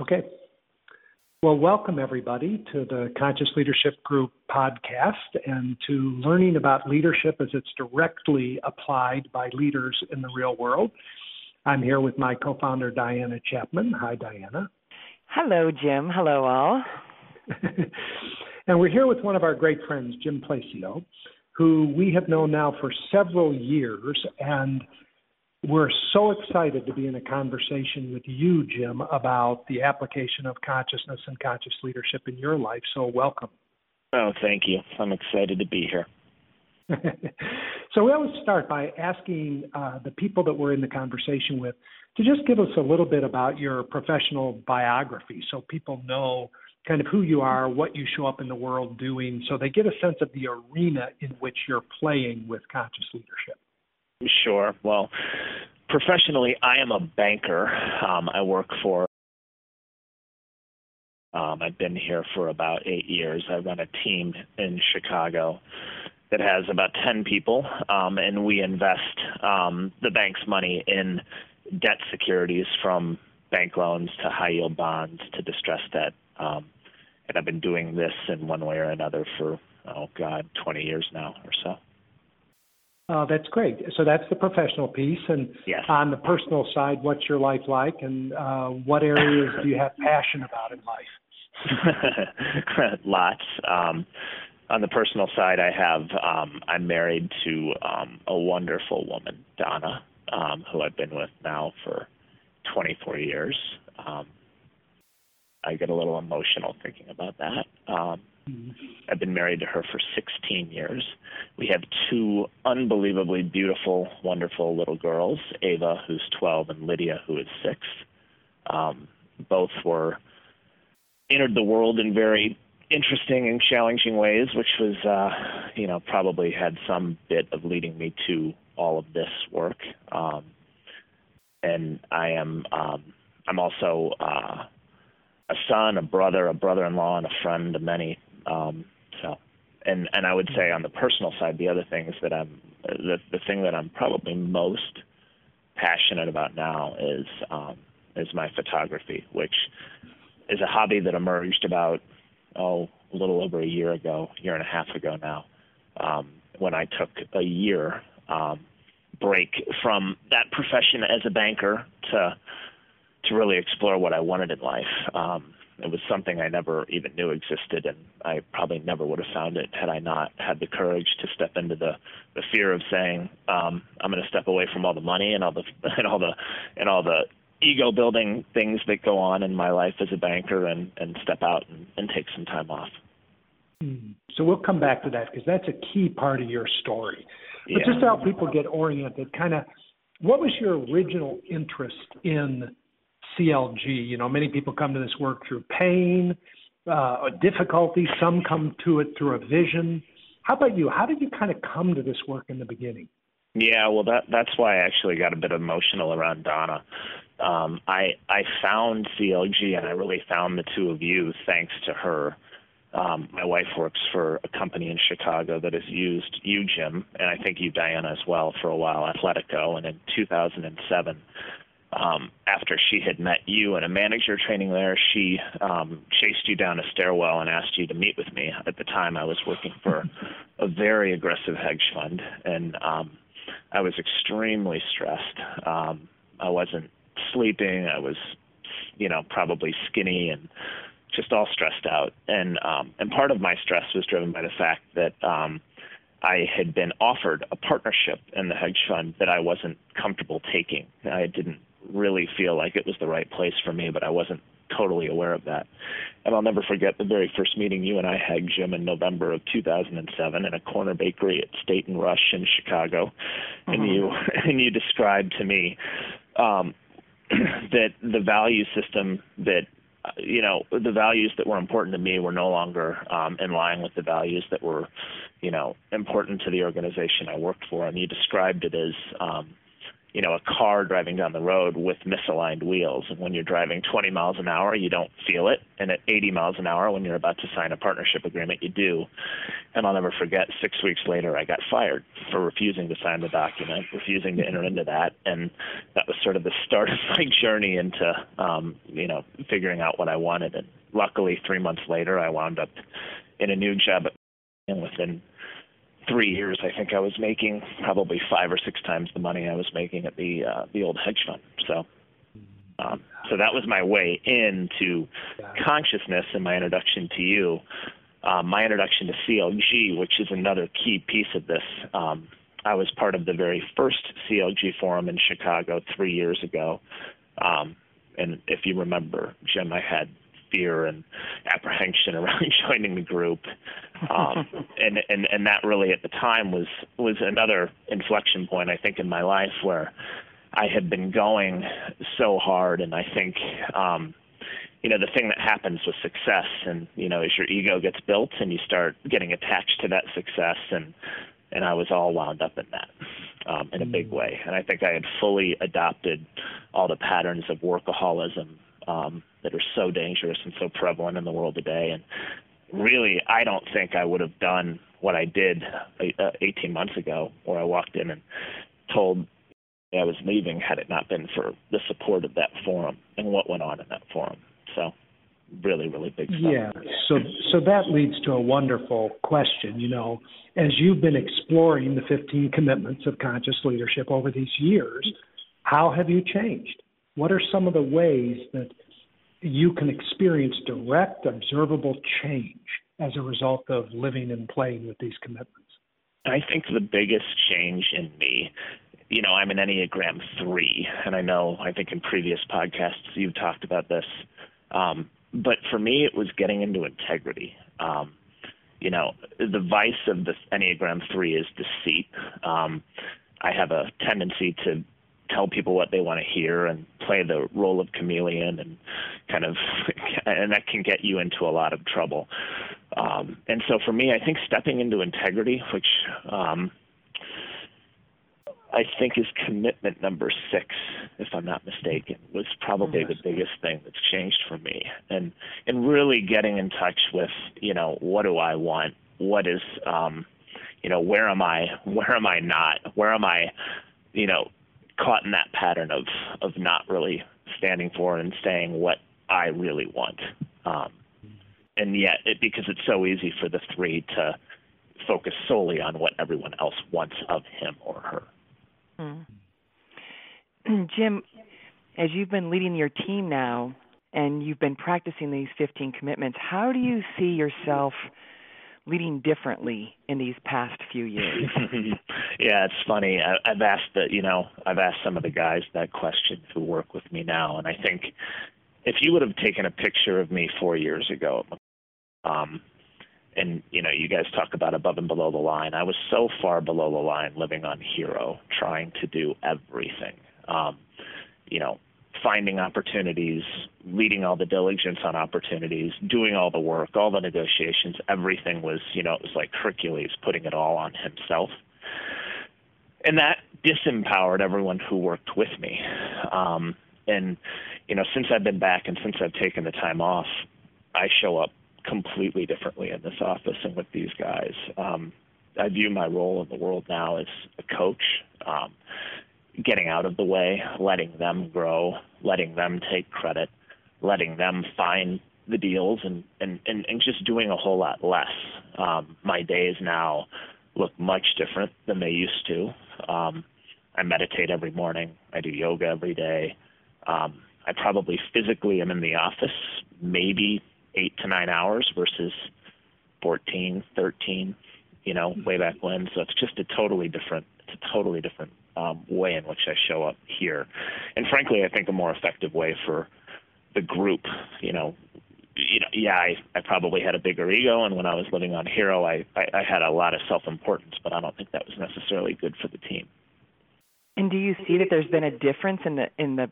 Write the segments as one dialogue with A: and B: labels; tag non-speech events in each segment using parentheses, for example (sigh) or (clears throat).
A: Okay. Well, welcome everybody to the Conscious Leadership Group podcast and to learning about leadership as it's directly applied by leaders in the real world. I'm here with my co founder, Diana Chapman. Hi, Diana.
B: Hello, Jim. Hello, all. (laughs)
A: and we're here with one of our great friends, Jim Placio, who we have known now for several years. And we're so excited to be in a conversation with you, Jim, about the application of consciousness and conscious leadership in your life. So, welcome.
C: Oh, thank you. I'm excited to be here. (laughs)
A: so, we always start by asking uh, the people that we're in the conversation with to just give us a little bit about your professional biography so people know kind of who you are, what you show up in the world doing, so they get a sense of the arena in which you're playing with conscious leadership.
C: Sure. Well, professionally, I am a banker. Um, I work for. Um, I've been here for about eight years. I run a team in Chicago that has about 10 people, um, and we invest um, the bank's money in debt securities from bank loans to high yield bonds to distressed debt. Um, and I've been doing this in one way or another for, oh God, 20 years now or so.
A: Uh, that's great. So that's the professional piece. And
C: yes.
A: on the personal side, what's your life like, and uh, what areas do you have (laughs) passion about in life? (laughs)
C: Lots. Um, on the personal side, I have um, I'm married to um, a wonderful woman, Donna, um, who I've been with now for 24 years. Um, I get a little emotional thinking about that. Um, I've been married to her for 16 years. We have two unbelievably beautiful, wonderful little girls Ava, who's 12, and Lydia, who is six. Um, both were entered the world in very interesting and challenging ways, which was, uh, you know, probably had some bit of leading me to all of this work. Um, and I am, um, I'm also uh, a son, a brother, a brother-in-law, and a friend to many um, so, and and I would say on the personal side, the other things that I'm the the thing that I'm probably most passionate about now is um, is my photography, which is a hobby that emerged about oh a little over a year ago, year and a half ago now, um, when I took a year um, break from that profession as a banker to to really explore what I wanted in life. Um, it was something I never even knew existed, and I probably never would have found it had I not had the courage to step into the the fear of saying, um, "I'm going to step away from all the money and all the (laughs) and all the and all the ego building things that go on in my life as a banker, and and step out and, and take some time off."
A: Hmm. So we'll come back to that because that's a key part of your story. But
C: yeah.
A: just to help people get oriented, kind of, what was your original interest in CLG. You know, many people come to this work through pain, uh, difficulty. Some come to it through a vision. How about you? How did you kind of come to this work in the beginning?
C: Yeah, well, that that's why I actually got a bit emotional around Donna. Um, I I found CLG and I really found the two of you thanks to her. Um, my wife works for a company in Chicago that has used you, Jim, and I think you, Diana, as well, for a while, Athletico. And in 2007, um, after she had met you in a manager training there, she um, chased you down a stairwell and asked you to meet with me. At the time, I was working for a very aggressive hedge fund, and um, I was extremely stressed. Um, I wasn't sleeping. I was, you know, probably skinny and just all stressed out. And um, and part of my stress was driven by the fact that um, I had been offered a partnership in the hedge fund that I wasn't comfortable taking. I didn't really feel like it was the right place for me, but I wasn't totally aware of that. And I'll never forget the very first meeting you and I had, Jim, in November of 2007 in a corner bakery at State and Rush in Chicago, mm-hmm. and you (laughs) and you described to me um, (clears throat) that the value system that you know the values that were important to me were no longer um, in line with the values that were you know important to the organization I worked for, and you described it as um, you know, a car driving down the road with misaligned wheels. And when you're driving 20 miles an hour, you don't feel it. And at 80 miles an hour, when you're about to sign a partnership agreement, you do. And I'll never forget, six weeks later, I got fired for refusing to sign the document, refusing to enter into that. And that was sort of the start of my journey into, um, you know, figuring out what I wanted. And luckily, three months later, I wound up in a new job and within three years, I think I was making probably five or six times the money I was making at the uh, the old hedge fund. So, um, so that was my way into consciousness and my introduction to you. Um, my introduction to CLG, which is another key piece of this. Um, I was part of the very first CLG forum in Chicago three years ago. Um, and if you remember, Jim, I had fear and apprehension around (laughs) joining the group, um, (laughs) and and and that really at the time was was another inflection point I think in my life where I had been going so hard, and I think. Um, you know the thing that happens with success and you know as your ego gets built and you start getting attached to that success and and I was all wound up in that um, in a big way. And I think I had fully adopted all the patterns of workaholism um, that are so dangerous and so prevalent in the world today. And really, I don't think I would have done what I did uh, 18 months ago, where I walked in and told I was leaving had it not been for the support of that forum and what went on in that forum. So really, really big stuff.
A: Yeah. So so that leads to a wonderful question. You know, as you've been exploring the 15 commitments of conscious leadership over these years, how have you changed? What are some of the ways that you can experience direct, observable change as a result of living and playing with these commitments?
C: I think the biggest change in me, you know, I'm an Enneagram 3, and I know, I think in previous podcasts you've talked about this. Um, but for me, it was getting into integrity. Um, you know, the vice of the Enneagram 3 is deceit. Um, I have a tendency to tell people what they want to hear and play the role of chameleon and kind of and that can get you into a lot of trouble um, and so for me i think stepping into integrity which um, I think is commitment number six, if I'm not mistaken, was probably the biggest thing that's changed for me. And and really getting in touch with, you know, what do I want? What is um, you know, where am I where am I not? Where am I, you know, caught in that pattern of of not really standing for and saying what I really want. Um, and yet, it, because it's so easy for the three to focus solely on what everyone else wants of him or her.
B: Mm. (clears throat) Jim, as you've been leading your team now and you've been practicing these 15 commitments, how do you see yourself leading differently in these past few years? (laughs)
C: yeah, it's funny. I, I've asked that, you know, I've asked some of the guys that question who work with me now, and I think if you would have taken a picture of me four years ago, um, and you know, you guys talk about above and below the line. I was so far below the line, living on hero, trying to do everything. Um, you know, finding opportunities, leading all the diligence on opportunities, doing all the work, all the negotiations, everything was, you know, it was like Hercules putting it all on himself. And that disempowered everyone who worked with me. Um, and, you know, since I've been back and since I've taken the time off, I show up completely differently in this office and with these guys. Um, I view my role in the world now as a coach. Um, getting out of the way, letting them grow, letting them take credit, letting them find the deals, and and and, and just doing a whole lot less. Um, my days now look much different than they used to. Um, I meditate every morning. I do yoga every day. Um, I probably physically am in the office maybe eight to nine hours versus 14, 13, you know, way back when. So it's just a totally different, it's a totally different um, way in which I show up here, and frankly, I think a more effective way for the group. You know, you know, yeah, I, I probably had a bigger ego, and when I was living on Hero, I, I, I had a lot of self-importance, but I don't think that was necessarily good for the team.
B: And do you see that there's been a difference in the in the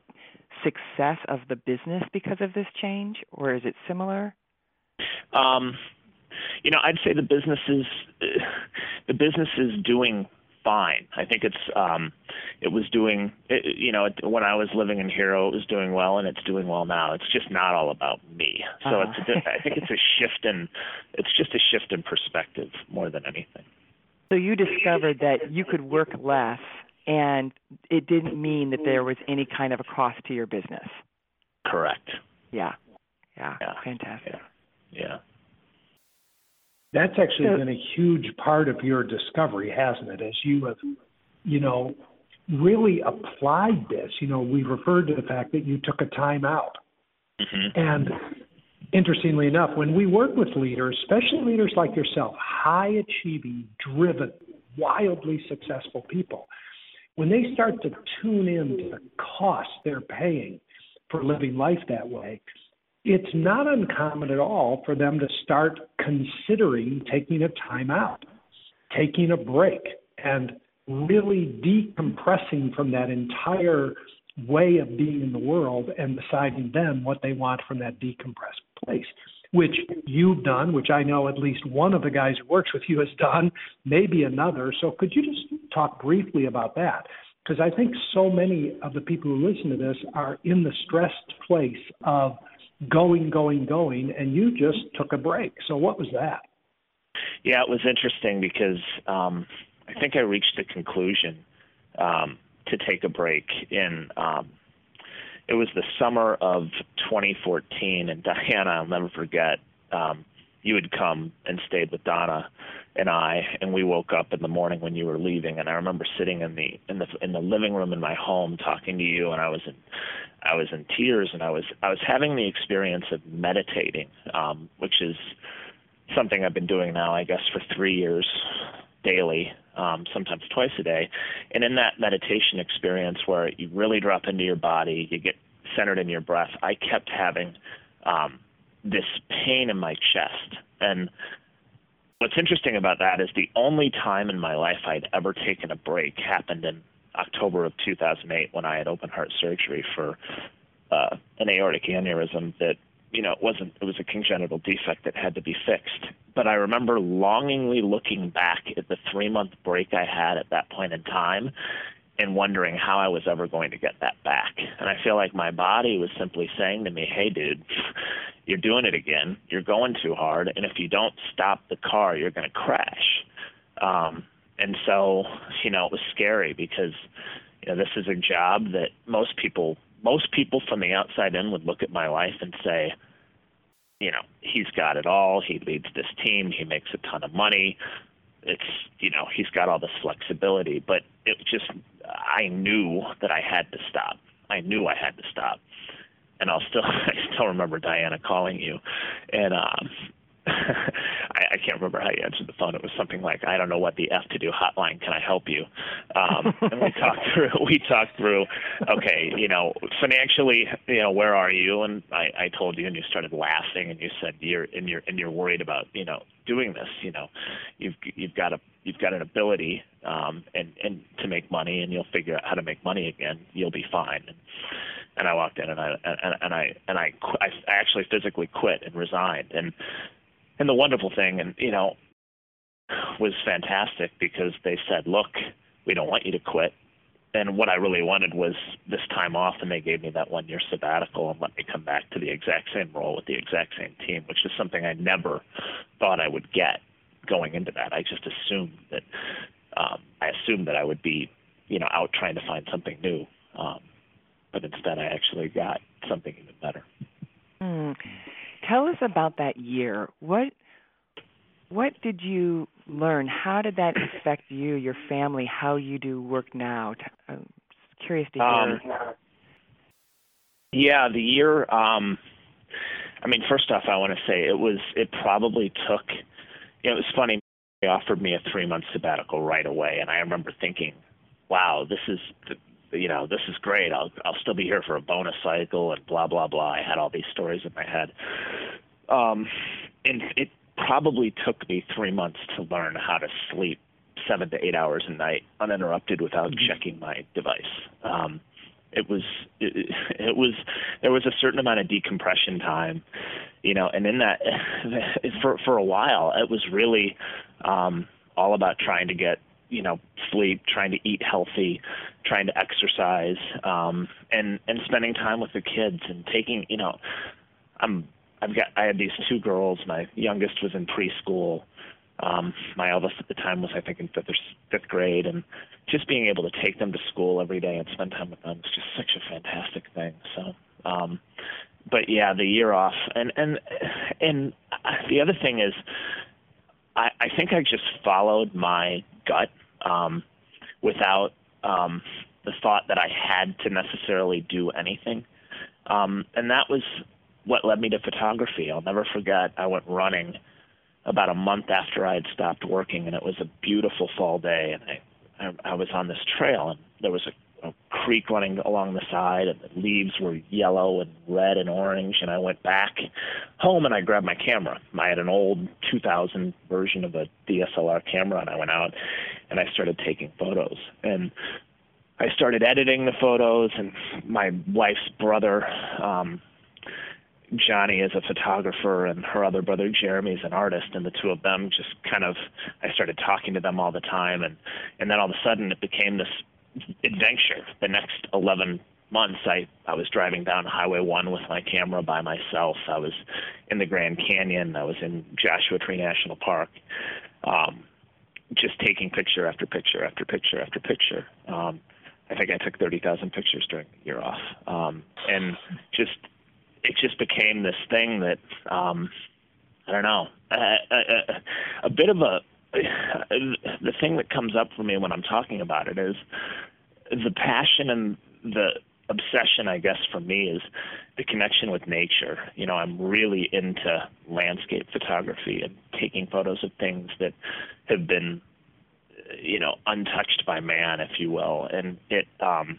B: success of the business because of this change, or is it similar?
C: Um, you know, I'd say the business is the business is doing fine. I think it's um, it was doing it, you know when I was living in Hero, it was doing well, and it's doing well now. It's just not all about me. So uh-huh. it's a, I think it's a shift in it's just a shift in perspective more than anything.
B: So you discovered that you could work less, and it didn't mean that there was any kind of a cost to your business.
C: Correct.
B: Yeah. Yeah. yeah. Fantastic.
C: Yeah. yeah.
A: That's actually so, been a huge part of your discovery, hasn't it? As you have, you know, really applied this. You know, we referred to the fact that you took a time out.
C: Mm-hmm.
A: And interestingly enough, when we work with leaders, especially leaders like yourself, high achieving, driven, wildly successful people, when they start to tune in to the cost they're paying for living life that way, it's not uncommon at all for them to start considering taking a time out, taking a break, and really decompressing from that entire way of being in the world and deciding then what they want from that decompressed place, which you've done, which I know at least one of the guys who works with you has done, maybe another. So could you just talk briefly about that? Because I think so many of the people who listen to this are in the stressed place of going, going, going, and you just took a break. So what was that?
C: Yeah, it was interesting because um, I think I reached the conclusion um, to take a break in. Um, it was the summer of 2014, and Diana, I'll never forget. Um, you had come and stayed with Donna and I, and we woke up in the morning when you were leaving, and I remember sitting in the in the in the living room in my home talking to you, and I was in I was in tears, and I was I was having the experience of meditating, um, which is something I've been doing now, I guess, for three years daily, um, sometimes twice a day. And in that meditation experience where you really drop into your body, you get centered in your breath, I kept having um, this pain in my chest. And what's interesting about that is the only time in my life I'd ever taken a break happened in October of 2008 when I had open heart surgery for uh, an aortic aneurysm that you know it wasn't it was a congenital defect that had to be fixed. But I remember longingly looking back at the three month break I had at that point in time and wondering how I was ever going to get that back. And I feel like my body was simply saying to me, "Hey, dude, you're doing it again. You're going too hard, and if you don't stop the car, you're going to crash." Um, and so you know it was scary because you know this is a job that most people most people from the outside in would look at my life and say you know he's got it all he leads this team he makes a ton of money it's you know he's got all this flexibility but it just i knew that i had to stop i knew i had to stop and i'll still (laughs) i still remember diana calling you. And um I, I can't remember how you answered the phone. It was something like, "I don't know what the F to do hotline. Can I help you?" Um, (laughs) and we talked through. We talked through. Okay, you know, financially, you know, where are you? And I, I told you, and you started laughing, and you said, "You're and you're and you're worried about, you know, doing this. You know, you've you've got a you've got an ability um, and and to make money, and you'll figure out how to make money again. You'll be fine." And, and I walked in and I and, and I and I I actually physically quit and resigned and and the wonderful thing, and you know, was fantastic because they said, "Look, we don't want you to quit." And what I really wanted was this time off, and they gave me that one year sabbatical and let me come back to the exact same role with the exact same team, which is something I never thought I would get going into that. I just assumed that um, I assumed that I would be, you know, out trying to find something new. Um, but instead, I actually got something even better.
B: Mm. Tell us about that year. What what did you learn? How did that affect you, your family, how you do work now? I'm curious to hear. Um,
C: yeah, the year. Um, I mean, first off, I want to say it was. It probably took. You know, it was funny. They offered me a three month sabbatical right away, and I remember thinking, "Wow, this is you know, this is great. I'll I'll still be here for a bonus cycle and blah blah blah. I had all these stories in my head. Um, and it probably took me three months to learn how to sleep seven to eight hours a night uninterrupted without mm-hmm. checking my device. Um, it was it, it was there was a certain amount of decompression time, you know, and in that (laughs) for for a while it was really um, all about trying to get you know sleep, trying to eat healthy, trying to exercise, um, and and spending time with the kids and taking you know, I'm I've got I had these two girls. My youngest was in preschool. Um, my eldest at the time was I think in fifth or fifth grade, and just being able to take them to school every day and spend time with them is just such a fantastic thing. So, um, but yeah, the year off, and and and the other thing is, I, I think I just followed my gut um, without um, the thought that I had to necessarily do anything, um, and that was what led me to photography. I'll never forget. I went running about a month after I had stopped working, and it was a beautiful fall day, and I I, I was on this trail, and there was a, a creek running along the side, and the leaves were yellow and red and orange. And I went back home and I grabbed my camera. I had an old 2000 version of a DSLR camera, and I went out and I started taking photos. And I started editing the photos, and my wife's brother. Um, Johnny is a photographer and her other brother Jeremy is an artist and the two of them just kind of I started talking to them all the time and and then all of a sudden it became this adventure. The next 11 months I I was driving down Highway 1 with my camera by myself. I was in the Grand Canyon, I was in Joshua Tree National Park. Um just taking picture after picture after picture after picture. Um I think I took 30,000 pictures during the year off. Um and just it just became this thing that um, I don't know a, a, a bit of a (sighs) the thing that comes up for me when I'm talking about it is the passion and the obsession I guess for me is the connection with nature. You know, I'm really into landscape photography and taking photos of things that have been you know untouched by man if you will and it um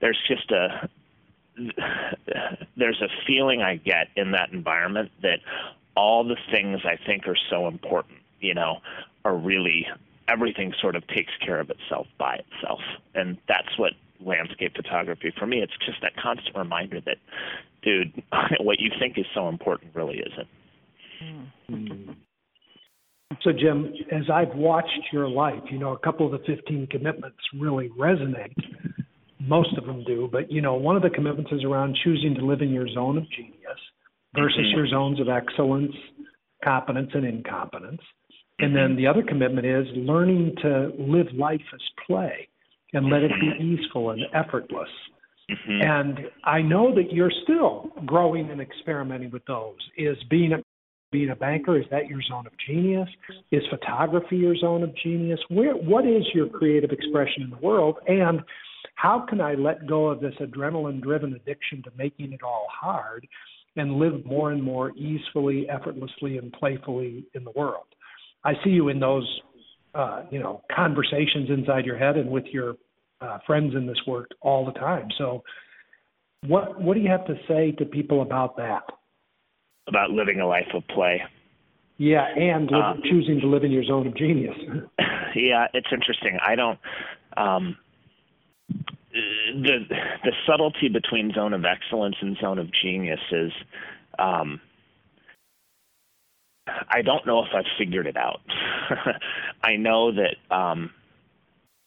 C: there's just a (sighs) there's a feeling I get in that environment that all the things I think are so important, you know, are really everything sort of takes care of itself by itself. And that's what landscape photography for me it's just that constant reminder that dude (laughs) what you think is so important really isn't
A: mm. so jim as i've watched your life you know a couple of the 15 commitments really resonate most of them do, but you know, one of the commitments is around choosing to live in your zone of genius versus mm-hmm. your zones of excellence, competence, and incompetence. And then the other commitment is learning to live life as play and let it be easeful and effortless. Mm-hmm. And I know that you're still growing and experimenting with those. Is being a being a banker is that your zone of genius? Is photography your zone of genius? Where what is your creative expression in the world? And how can I let go of this adrenaline driven addiction to making it all hard and live more and more easefully, effortlessly, and playfully in the world? I see you in those, uh, you know, conversations inside your head and with your uh, friends in this work all the time. So, what what do you have to say to people about that?
C: About living a life of play.
A: Yeah, and uh, choosing to live in your zone of genius. (laughs)
C: yeah, it's interesting. I don't. Um, the the subtlety between zone of excellence and zone of genius is um, I don't know if I've figured it out. (laughs) I know that um,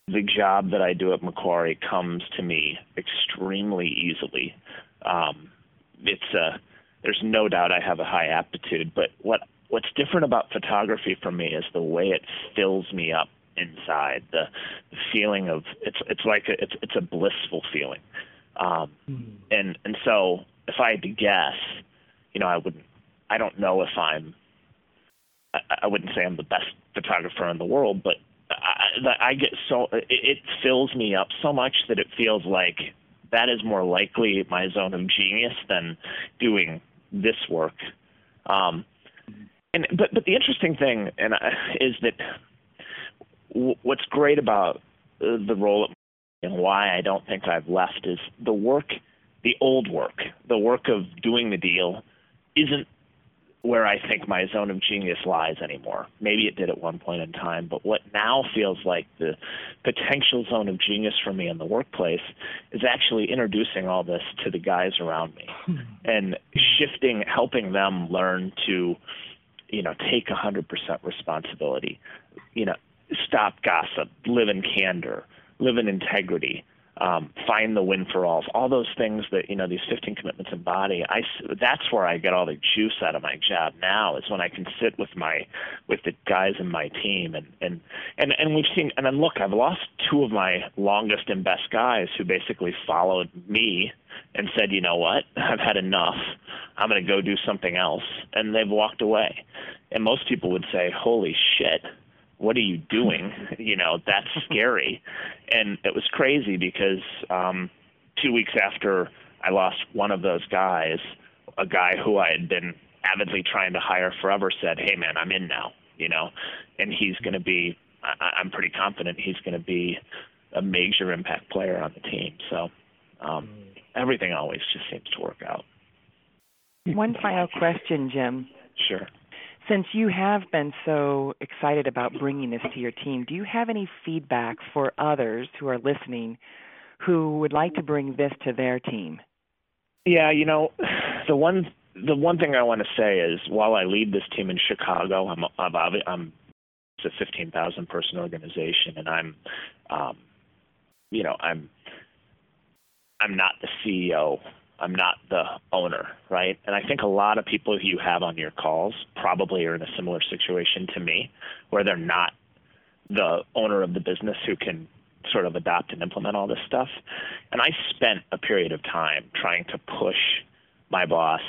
C: the job that I do at Macquarie comes to me extremely easily. Um, it's a there's no doubt I have a high aptitude, but what what's different about photography for me is the way it fills me up inside. The, the feeling of it's it's like a, it's it's a blissful feeling. Um, mm. And and so if I had to guess, you know, I wouldn't. I don't know if I'm. I, I wouldn't say I'm the best photographer in the world, but I, I get so it, fills me up so much that it feels like that is more likely my zone of genius than doing this work. Um, and but but the interesting thing and uh, is that what's great about uh, the role and why I don't think I've left is the work, the old work, the work of doing the deal, isn't where I think my zone of genius lies anymore. Maybe it did at one point in time, but what now feels like the potential zone of genius for me in the workplace is actually introducing all this to the guys around me hmm. and shifting, helping them learn to, you know, take 100% responsibility. You know, stop gossip, live in candor, live in integrity, um, find the win for all, all those things that you know these 15 commitments embody. I that's where I get all the juice out of my job now is when I can sit with my with the guys in my team and and and and we've seen and then look, I've lost two of my longest and best guys who basically followed me and said, you know what, (laughs) I've had enough. I'm going to go do something else, and they've walked away. And most people would say, holy shit what are you doing? (laughs) You know, that's (laughs) scary. and it was crazy because um, two weeks after I lost one of those guys, a guy who I had been avidly trying to hire forever said, "Hey, man, I'm in now." You know, and he's going to be. I, I'm pretty confident he's going to be a major impact player on the team. So um, everything always just seems to work out.
B: One final question, Jim.
C: Sure.
B: Since you have been so excited about bringing this to your team, do you have any feedback for others who are listening who would like to bring this to their team?
C: Yeah, you know, (sighs) the one the one thing I want to say is while I lead this team in Chicago, I'm I'm, I'm it's a 15,000 person organization, and I'm, um, you know, I'm I'm not the CEO I'm not the owner, right? And I think a lot of people you have on your calls probably are in a similar situation to me, where they're not the owner of the business who can sort of adopt and implement all this stuff. And I spent a period of time trying to push my boss,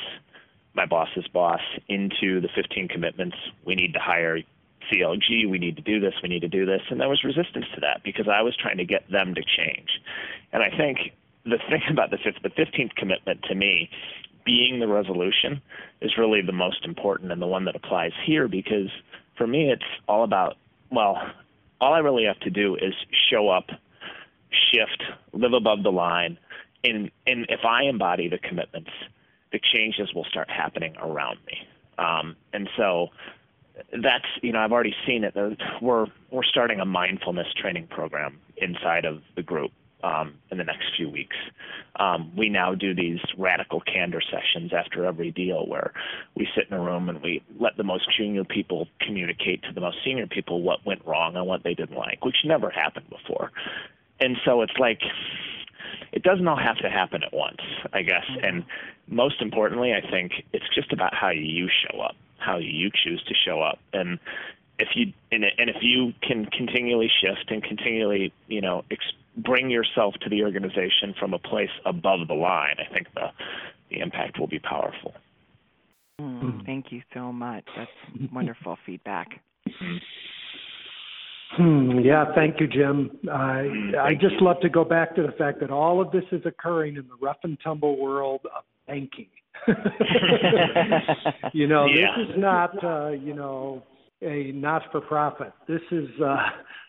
C: my boss's boss, into the 15 commitments. We need to hire CLG, we need to do this, we need to do this. And there was resistance to that because I was trying to get them to change. And I think the thing about the fifth, the fifteenth commitment to me, being the resolution, is really the most important and the one that applies here because for me it's all about well, all I really have to do is show up, shift, live above the line, and and if I embody the commitments, the changes will start happening around me. Um, and so that's you know I've already seen it. We're we're starting a mindfulness training program inside of the group um, in the next few weeks. Um, we now do these radical candor sessions after every deal where we sit in a room and we let the most junior people communicate to the most senior people what went wrong and what they didn't like, which never happened before. And so it's like, it doesn't all have to happen at once, I guess. Mm-hmm. And most importantly, I think it's just about how you show up, how you choose to show up. And if you and, and if you can continually shift and continually, you know, ex- bring yourself to the organization from a place above the line, I think the the impact will be powerful.
B: Mm, thank you so much. That's (laughs) wonderful feedback.
A: Hmm, yeah, thank you, Jim. I I just love to go back to the fact that all of this is occurring in the rough and tumble world of banking. (laughs) (laughs) you know, yeah. this is not uh, you know a not-for-profit. This is uh,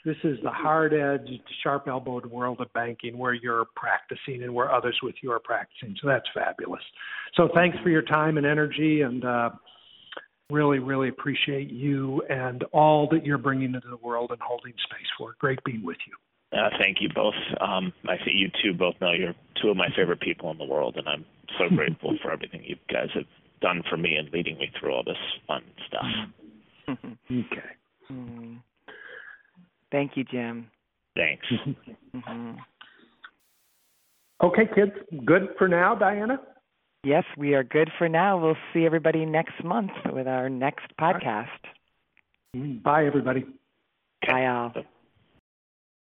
A: this is the hard-edged, sharp-elbowed world of banking where you're practicing and where others with you are practicing. So that's fabulous. So thanks for your time and energy, and uh, really, really appreciate you and all that you're bringing into the world and holding space for. Great being with you.
C: Uh, thank you both. Um, I think you two both know you're two of my favorite people in the world, and I'm so grateful (laughs) for everything you guys have done for me and leading me through all this fun stuff. (laughs)
A: okay.
B: Mm. Thank you, Jim.
C: Thanks. (laughs) mm-hmm.
A: Okay, kids, good for now, Diana?
B: Yes, we are good for now. We'll see everybody next month with our next podcast.
A: Bye, everybody.
B: Bye, all.